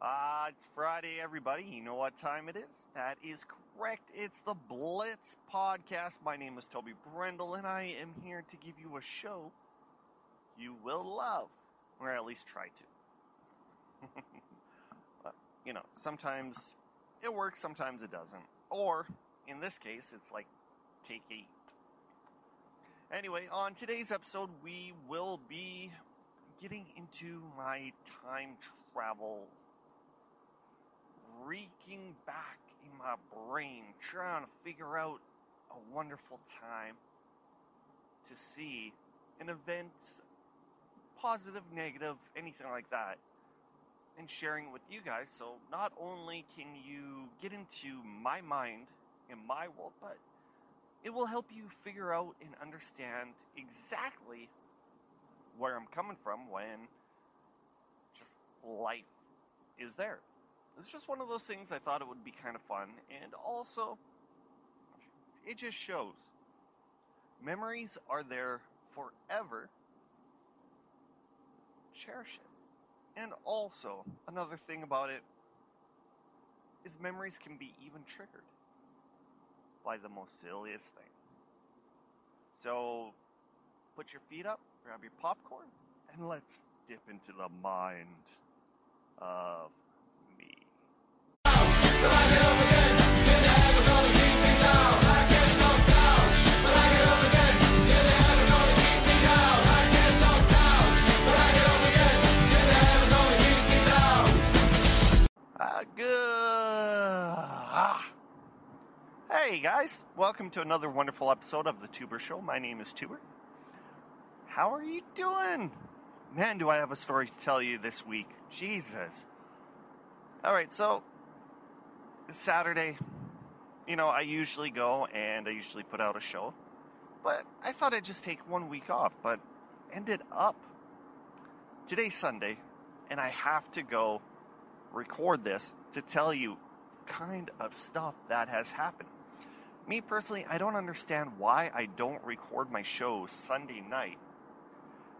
Ah, it's Friday, everybody. You know what time it is? That is correct. It's the Blitz Podcast. My name is Toby Brendel, and I am here to give you a show you will love, or at least try to. You know, sometimes it works, sometimes it doesn't. Or, in this case, it's like take eight. Anyway, on today's episode, we will be getting into my time travel reeking back in my brain, trying to figure out a wonderful time to see an event, positive, negative, anything like that, and sharing it with you guys. So not only can you get into my mind and my world, but it will help you figure out and understand exactly where I'm coming from when just life is there. It's just one of those things I thought it would be kind of fun. And also, it just shows. Memories are there forever. Cherish it. And also, another thing about it is memories can be even triggered by the most silliest thing. So, put your feet up, grab your popcorn, and let's dip into the mind of me. Ah. Hey guys, welcome to another wonderful episode of the Tuber Show. My name is Tuber. How are you doing? Man, do I have a story to tell you this week. Jesus. All right, so Saturday. You know, I usually go and I usually put out a show, but I thought I'd just take one week off, but ended up today's Sunday, and I have to go record this to tell you kind of stuff that has happened. Me personally, I don't understand why I don't record my show Sunday night.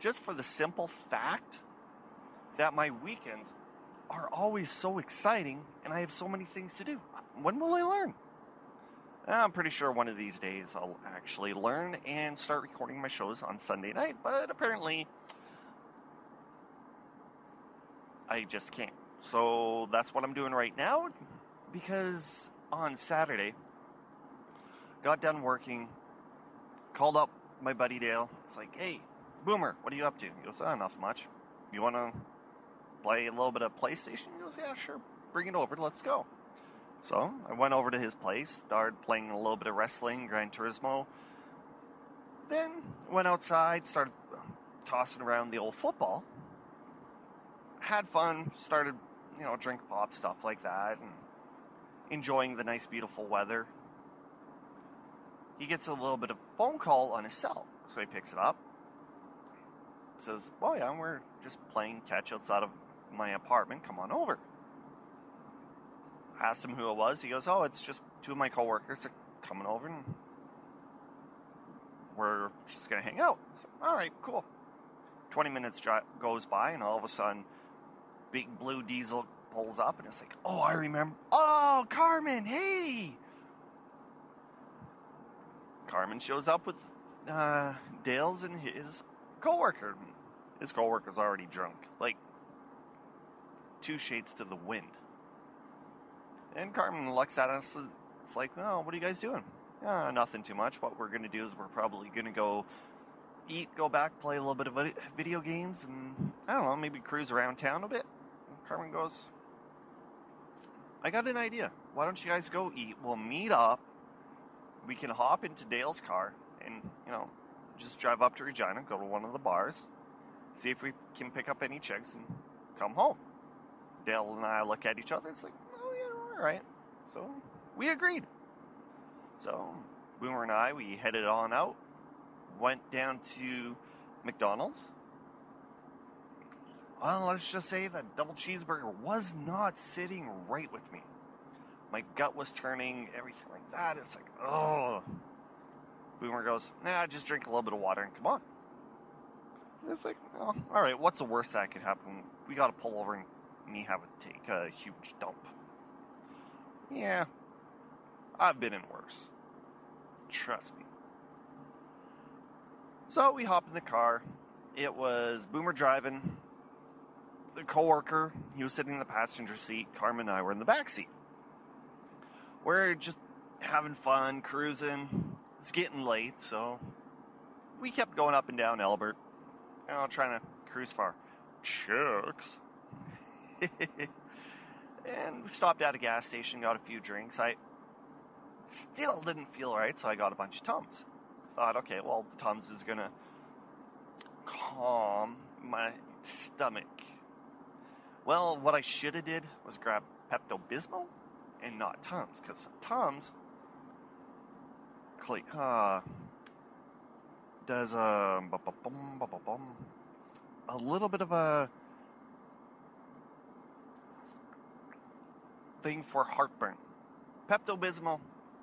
Just for the simple fact that my weekends are always so exciting and I have so many things to do. When will I learn? I'm pretty sure one of these days I'll actually learn and start recording my shows on Sunday night, but apparently I just can't. So that's what I'm doing right now because on Saturday, got done working, called up my buddy Dale. It's like, hey, Boomer, what are you up to? He goes, uh, oh, nothing much. You want to play a little bit of PlayStation? He goes, yeah, sure. Bring it over. Let's go. So I went over to his place, started playing a little bit of wrestling, Gran Turismo. Then went outside, started tossing around the old football. Had fun, started, you know, drink pop, stuff like that, and enjoying the nice, beautiful weather. He gets a little bit of phone call on his cell, so he picks it up. Says, "Oh yeah, we're just playing catch outside of my apartment. Come on over." Asked him who it was. He goes, "Oh, it's just two of my coworkers are coming over, and we're just gonna hang out." So, all right, cool. Twenty minutes goes by, and all of a sudden, big blue diesel pulls up, and it's like, "Oh, I remember. Oh, Carmen, hey." Carmen shows up with uh, Dale's and his coworker. His coworker's already drunk, like two shades to the wind. And Carmen looks at us. It's like, oh, what are you guys doing? Yeah, nothing too much. What we're gonna do is we're probably gonna go eat, go back, play a little bit of video games, and I don't know, maybe cruise around town a bit. And Carmen goes, I got an idea. Why don't you guys go eat? We'll meet up. We can hop into Dale's car and, you know, just drive up to Regina, go to one of the bars, see if we can pick up any chicks, and come home. Dale and I look at each other. It's like, oh, yeah, all right. So we agreed. So Boomer and I, we headed on out, went down to McDonald's. Well, let's just say that double cheeseburger was not sitting right with me. My gut was turning, everything like that. It's like, oh. Boomer goes, nah, just drink a little bit of water and come on. It's like, oh, all right, what's the worst that could happen? We got to pull over and me have to take a huge dump. Yeah, I've been in worse. Trust me. So we hop in the car. It was Boomer driving. The coworker, he was sitting in the passenger seat. Carmen and I were in the back seat. We're just having fun, cruising. It's getting late, so we kept going up and down Albert. You know, trying to cruise far. Chicks. and we stopped at a gas station, got a few drinks. I still didn't feel right, so I got a bunch of Tums. Thought, okay, well, the Tums is gonna calm my stomach. Well, what I should have did was grab Pepto Bismol and not Tums, because Tums uh, does a, a little bit of a thing for heartburn. Pepto Bismol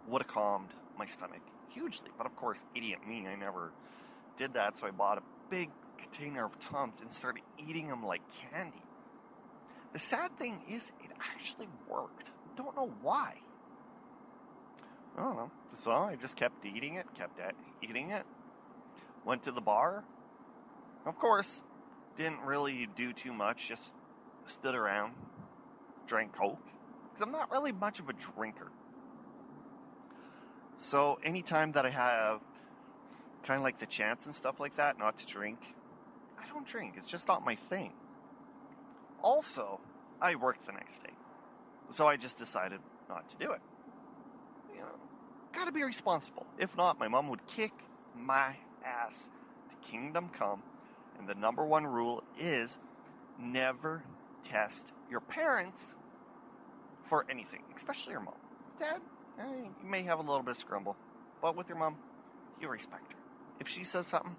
would have calmed my stomach hugely, but of course, idiot me, I never did that, so I bought a big container of Tums and started eating them like candy. The sad thing is, it actually worked. Don't know why. I don't know. So I just kept eating it, kept eating it. Went to the bar. Of course, didn't really do too much, just stood around, drank Coke. Because I'm not really much of a drinker. So anytime that I have kind of like the chance and stuff like that not to drink, I don't drink. It's just not my thing. Also, I worked the next day. So I just decided not to do it. Gotta be responsible. If not, my mom would kick my ass to kingdom come. And the number one rule is never test your parents for anything, especially your mom. Dad, eh, you may have a little bit of scrumble, but with your mom, you respect her. If she says something,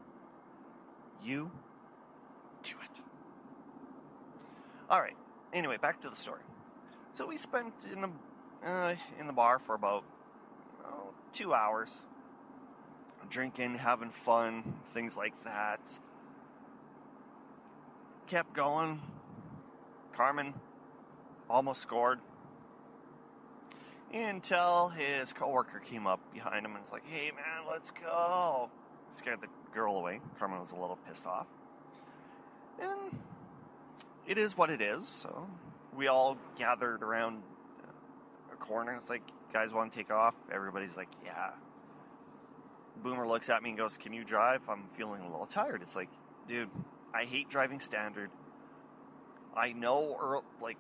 you do it. All right. Anyway, back to the story. So we spent in the uh, in the bar for about two hours, drinking, having fun, things like that. Kept going. Carmen almost scored until his coworker came up behind him and was like, "Hey, man, let's go." Scared the girl away. Carmen was a little pissed off, and it is what it is. So we all gathered around a corner. It's like, guys want to take off? Everybody's like, yeah. Boomer looks at me and goes, Can you drive? I'm feeling a little tired. It's like, dude, I hate driving standard. I know, early, like,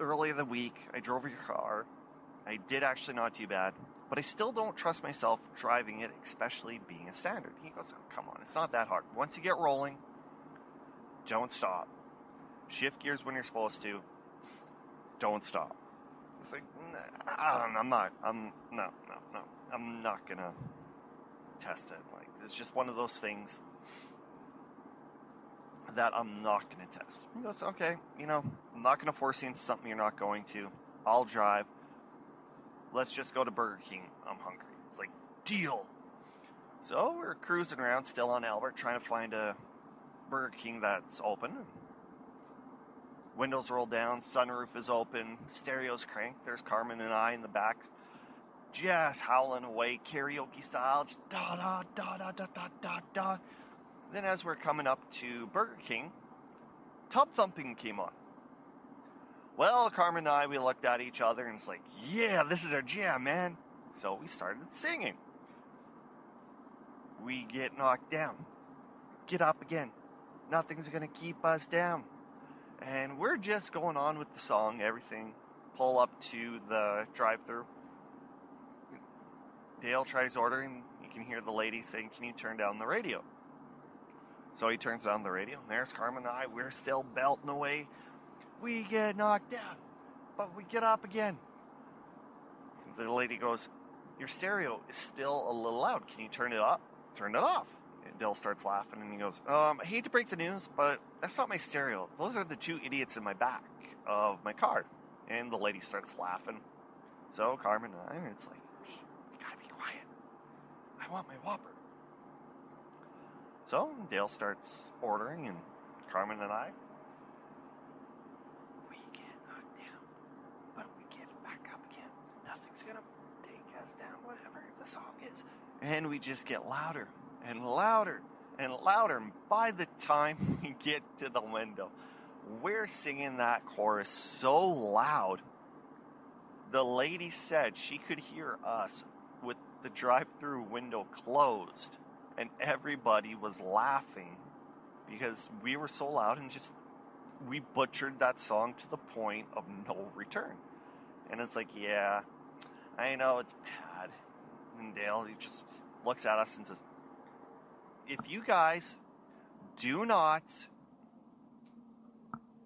early in the week, I drove your car. I did actually not too bad, but I still don't trust myself driving it, especially being a standard. He goes, oh, Come on, it's not that hard. Once you get rolling, don't stop. Shift gears when you're supposed to don't stop. It's like, nah, I'm not, I'm, no, no, no, I'm not gonna test it. Like, it's just one of those things that I'm not gonna test. He goes, okay, you know, I'm not gonna force you into something you're not going to. I'll drive. Let's just go to Burger King. I'm hungry. It's like, deal. So we're cruising around still on Albert trying to find a Burger King that's open. Windows rolled down, sunroof is open, stereo's cranked. There's Carmen and I in the back, just howling away, karaoke style, just da da da da da da da da. Then, as we're coming up to Burger King, Tub Thumping came on. Well, Carmen and I, we looked at each other and it's like, yeah, this is our jam, man. So we started singing. We get knocked down. Get up again. Nothing's to keep us down and we're just going on with the song, everything. Pull up to the drive-through. Dale tries ordering. You can hear the lady saying, "Can you turn down the radio?" So he turns down the radio, and there's Carmen and I. We're still belting away. We get knocked down, but we get up again. The lady goes, "Your stereo is still a little loud. Can you turn it up? Turn it off." Dill starts laughing and he goes, um, I hate to break the news, but that's not my stereo. Those are the two idiots in my back of my car. And the lady starts laughing. So Carmen and I, it's like, you gotta be quiet. I want my Whopper. So Dale starts ordering, and Carmen and I, we get knocked down, but we get back up again. Nothing's gonna take us down, whatever the song is. And we just get louder and louder and louder. And by the time we get to the window, we're singing that chorus so loud. The lady said she could hear us with the drive through window closed, and everybody was laughing because we were so loud and just we butchered that song to the point of no return. And it's like, yeah, I know it's bad. And Dale, he just looks at us and says, if you guys do not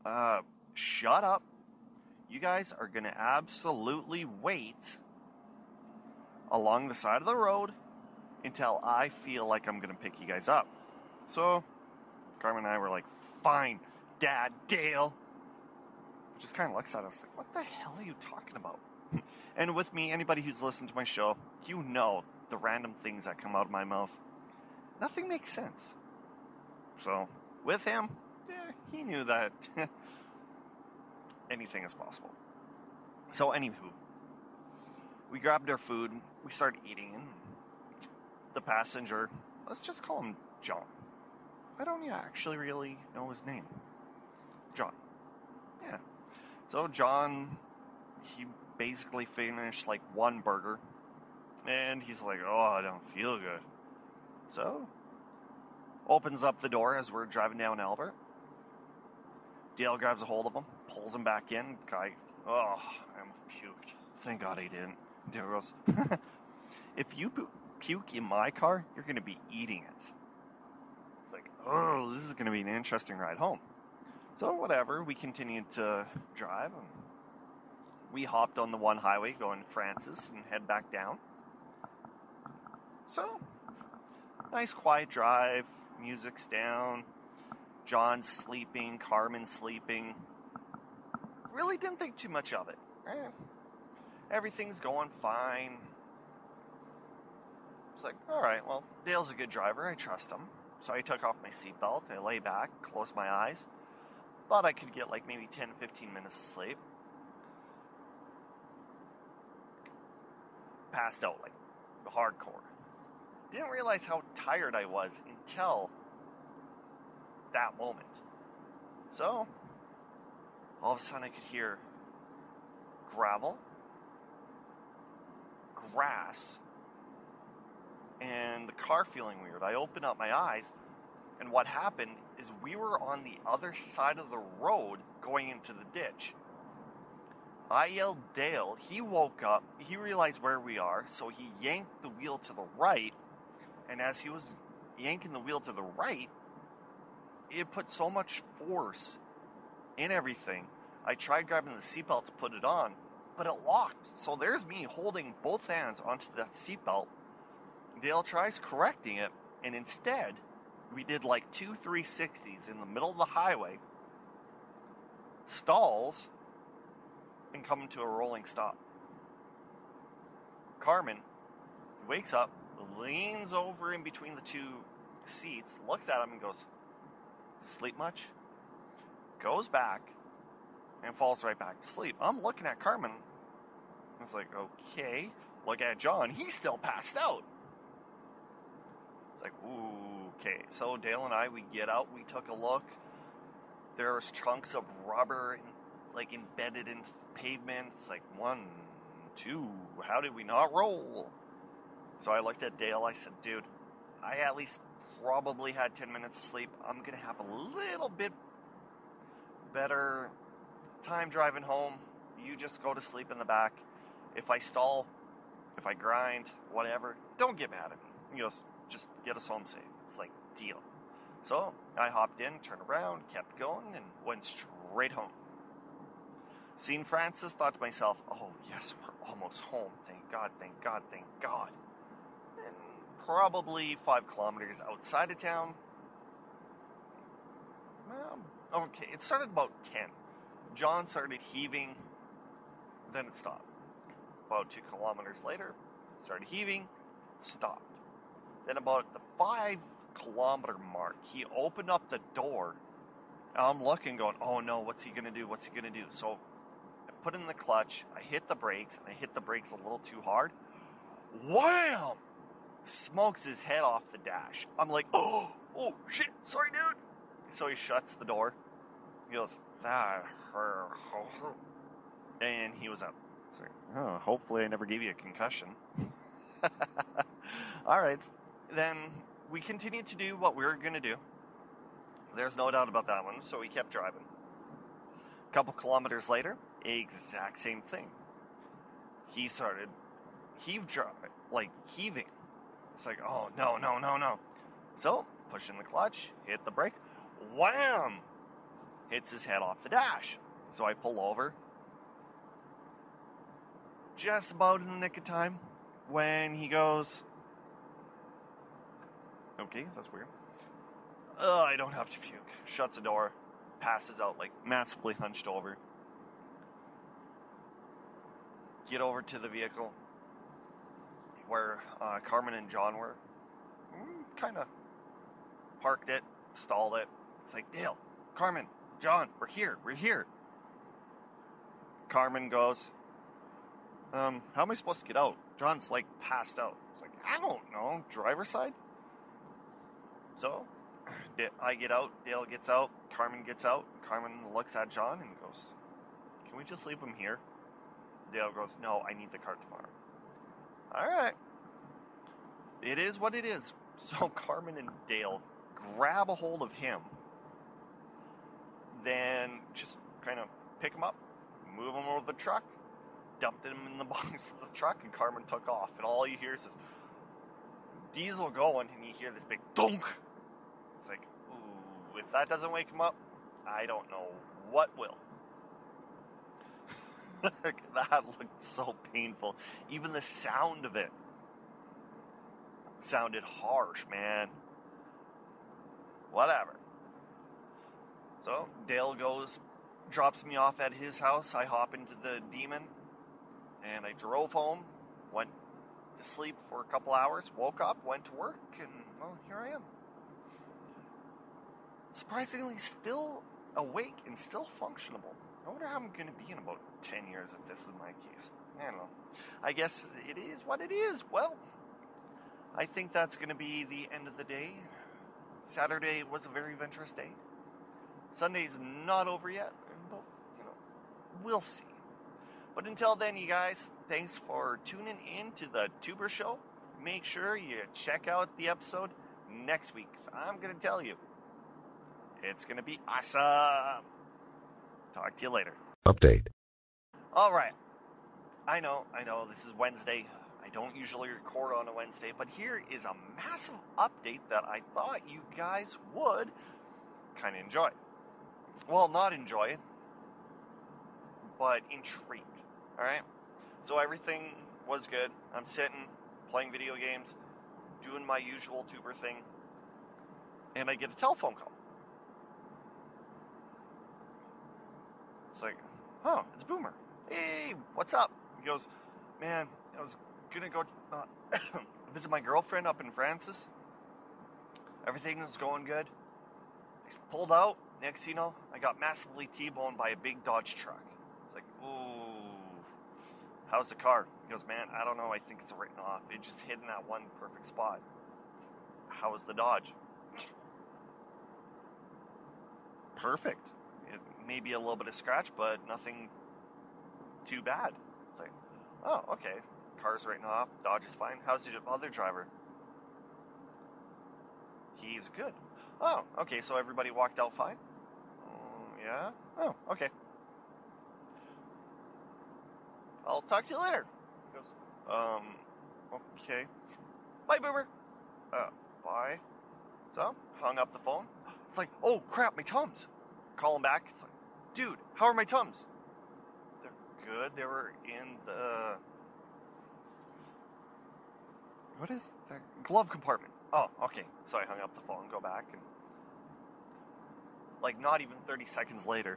uh, shut up, you guys are going to absolutely wait along the side of the road until I feel like I'm going to pick you guys up. So, Carmen and I were like, fine, Dad, Dale. Just kind of looks at us like, what the hell are you talking about? and with me, anybody who's listened to my show, you know the random things that come out of my mouth. Nothing makes sense. So, with him, yeah, he knew that anything is possible. So, anywho, we grabbed our food, we started eating, and the passenger, let's just call him John. I don't actually really know his name. John. Yeah. So, John, he basically finished like one burger, and he's like, oh, I don't feel good. So, opens up the door as we're driving down Albert. Dale grabs a hold of him, pulls him back in. Guy, oh, I'm puked. Thank God he didn't. Dale goes, if you pu- puke in my car, you're going to be eating it. It's like, oh, this is going to be an interesting ride home. So, whatever, we continued to drive. And we hopped on the one highway going Francis and head back down. So, nice quiet drive, music's down, John's sleeping, Carmen's sleeping. Really didn't think too much of it. Eh, everything's going fine. It's like, all right, well, Dale's a good driver. I trust him. So I took off my seatbelt. I lay back, closed my eyes. Thought I could get like maybe 10, 15 minutes of sleep. Passed out like hardcore. Didn't realize how tired I was until that moment. So, all of a sudden I could hear gravel, grass, and the car feeling weird. I opened up my eyes, and what happened is we were on the other side of the road going into the ditch. I yelled Dale. He woke up. He realized where we are, so he yanked the wheel to the right. And as he was yanking the wheel to the right, it put so much force in everything. I tried grabbing the seatbelt to put it on, but it locked. So there's me holding both hands onto that seatbelt. Dale tries correcting it, and instead, we did like two 360s in the middle of the highway, stalls, and come to a rolling stop. Carmen wakes up, leans over in between the two seats, looks at him, and goes, Sleep much? Goes back and falls right back to sleep. I'm looking at Carmen. It's like, okay. Look at John. He's still passed out. It's like, ooh, okay. So Dale and I, we get out. We took a look. There's chunks of rubber, like embedded in pavement. It's like one, two. How did we not roll? So I looked at Dale. I said, dude, I at least probably had 10 minutes of sleep. I'm going to have a little bit better time driving home. You just go to sleep in the back. If I stall, if I grind, whatever, don't get mad at me. You know, just get us home safe. It's like, deal. So I hopped in, turned around, kept going, and went straight home. Seen Francis, thought to myself, oh, yes, we're almost home. Thank God, thank God, thank God. And probably five kilometers outside of town. Well, okay, it started about 10. John started heaving, then it stopped. About two kilometers later, started heaving, stopped. Then about the five kilometer mark, he opened up the door. I'm looking, going, oh no, what's he gonna do? What's he gonna do? So I put in the clutch, I hit the brakes, and I hit the brakes a little too hard. Wham! Smokes his head off the dash. I'm like, oh, oh shit, sorry, dude. So he shuts the door. He goes, that hurt. And he was out. So, oh, hopefully I never gave you a concussion. All right, then we continued to do what we were going to do. There's no doubt about that one. So we kept driving. A couple kilometers later, exact same thing. He started heave like heaving. It's like, oh no, no, no, no. So pushing the clutch, hit the brake, wham! Hits his head off the dash. So I pull over. Just about in the nick of time when he goes, Okay, that's weird. I don't have to puke. Shuts the door, passes out like massively hunched over. Get over to the vehicle where uh, Carmen and John were. Mm, kind of parked it, stalled it. It's like, Dale, Carmen, John, we're here, we're here. Carmen goes, um, how am I supposed to get out? John's like passed out. It's like, I don't know, driver's side? So I get out, Dale gets out, Carmen gets out. Carmen looks at John and goes, Can we just leave him here? Dale goes, No, I need the car tomorrow. All right. It is what it is. So Carmen and Dale grab a hold of him, then just kind of pick him up, move him over the truck, dumped him in the box of the truck, and Carmen took off. And all you hear is this diesel going, and you hear this big dunk it's like, ooh, if that doesn't wake him up, I don't know what will. that looked so painful. Even the sound of it sounded harsh, man. Whatever. So Dale goes, drops me off at his house. I hop into the demon, and I drove home. Went to sleep for a couple hours. Woke up, went to work, and well, here I am surprisingly still awake and still functionable. I wonder how I'm going to be in about 10 years if this is my case. I don't know. I guess it is what it is. Well, I think that's going to be the end of the day. Saturday was a very adventurous day. Sunday's not over yet, but you know, we'll see. But until then, you guys, thanks for tuning in to the Tuber Show. Make sure you check out the episode next week. I'm going to tell you it's going to be awesome. Talk to you later. Update. All right. I know, I know, this is Wednesday. I don't usually record on a Wednesday, but here is a massive update that I thought you guys would kind of enjoy. Well, not enjoy it, but intrigued. All right? So everything was good. I'm sitting, playing video games, doing my usual tuber thing, and I get a telephone call. It's like, oh, it's Boomer. Hey, what's up? He goes, man, I was gonna go uh, visit my girlfriend up in Francis. Everything was going good. I pulled out. Next, you know, I got massively T-boned by a big Dodge truck. It's like, ooh, how's the car? He goes, man, I don't know. I think it's written off. It just hit in that one perfect spot. How was the Dodge? Perfect maybe a little bit of scratch, but nothing too bad. It's like, oh, okay. Car's right written off. Dodge is fine. How's the other driver? He's good. Oh, okay. So everybody walked out fine. Uh, yeah. Oh, okay. I'll talk to you later. He goes, um, okay. Bye, Boomer. Uh, bye. So, hung up the phone. It's like, oh crap, my Tums. Call him back. It's like, dude, how are my Tums? They're good. They were in the. What is the glove compartment? Oh, okay. So I hung up the phone, go back, and like not even 30 seconds later,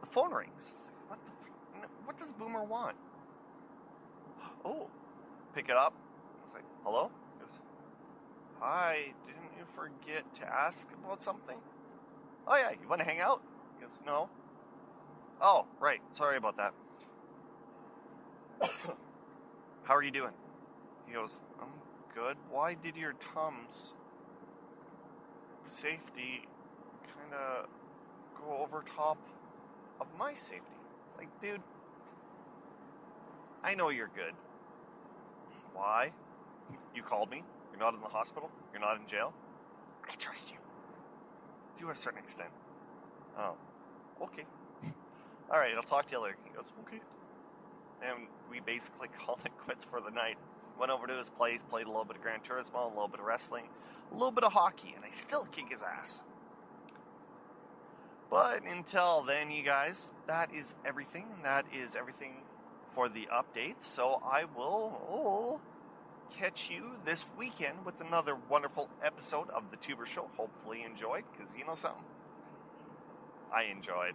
the phone rings. What the? What does Boomer want? Oh, pick it up. It's like, hello. Hi, didn't you forget to ask about something? Oh, yeah, you want to hang out? He goes, No. Oh, right, sorry about that. How are you doing? He goes, I'm good. Why did your Tums safety kind of go over top of my safety? It's like, dude, I know you're good. Why? You called me. You're not in the hospital. You're not in jail. I trust you. To a certain extent. Oh, okay. All right, I'll talk to you later. He goes, okay. And we basically called it quits for the night. Went over to his place, played a little bit of Gran Turismo, a little bit of wrestling, a little bit of hockey, and I still kick his ass. But until then, you guys, that is everything. And that is everything for the updates. So I will catch you this weekend with another wonderful episode of the Tuber Show. Hopefully, enjoyed, because you know something? I enjoyed.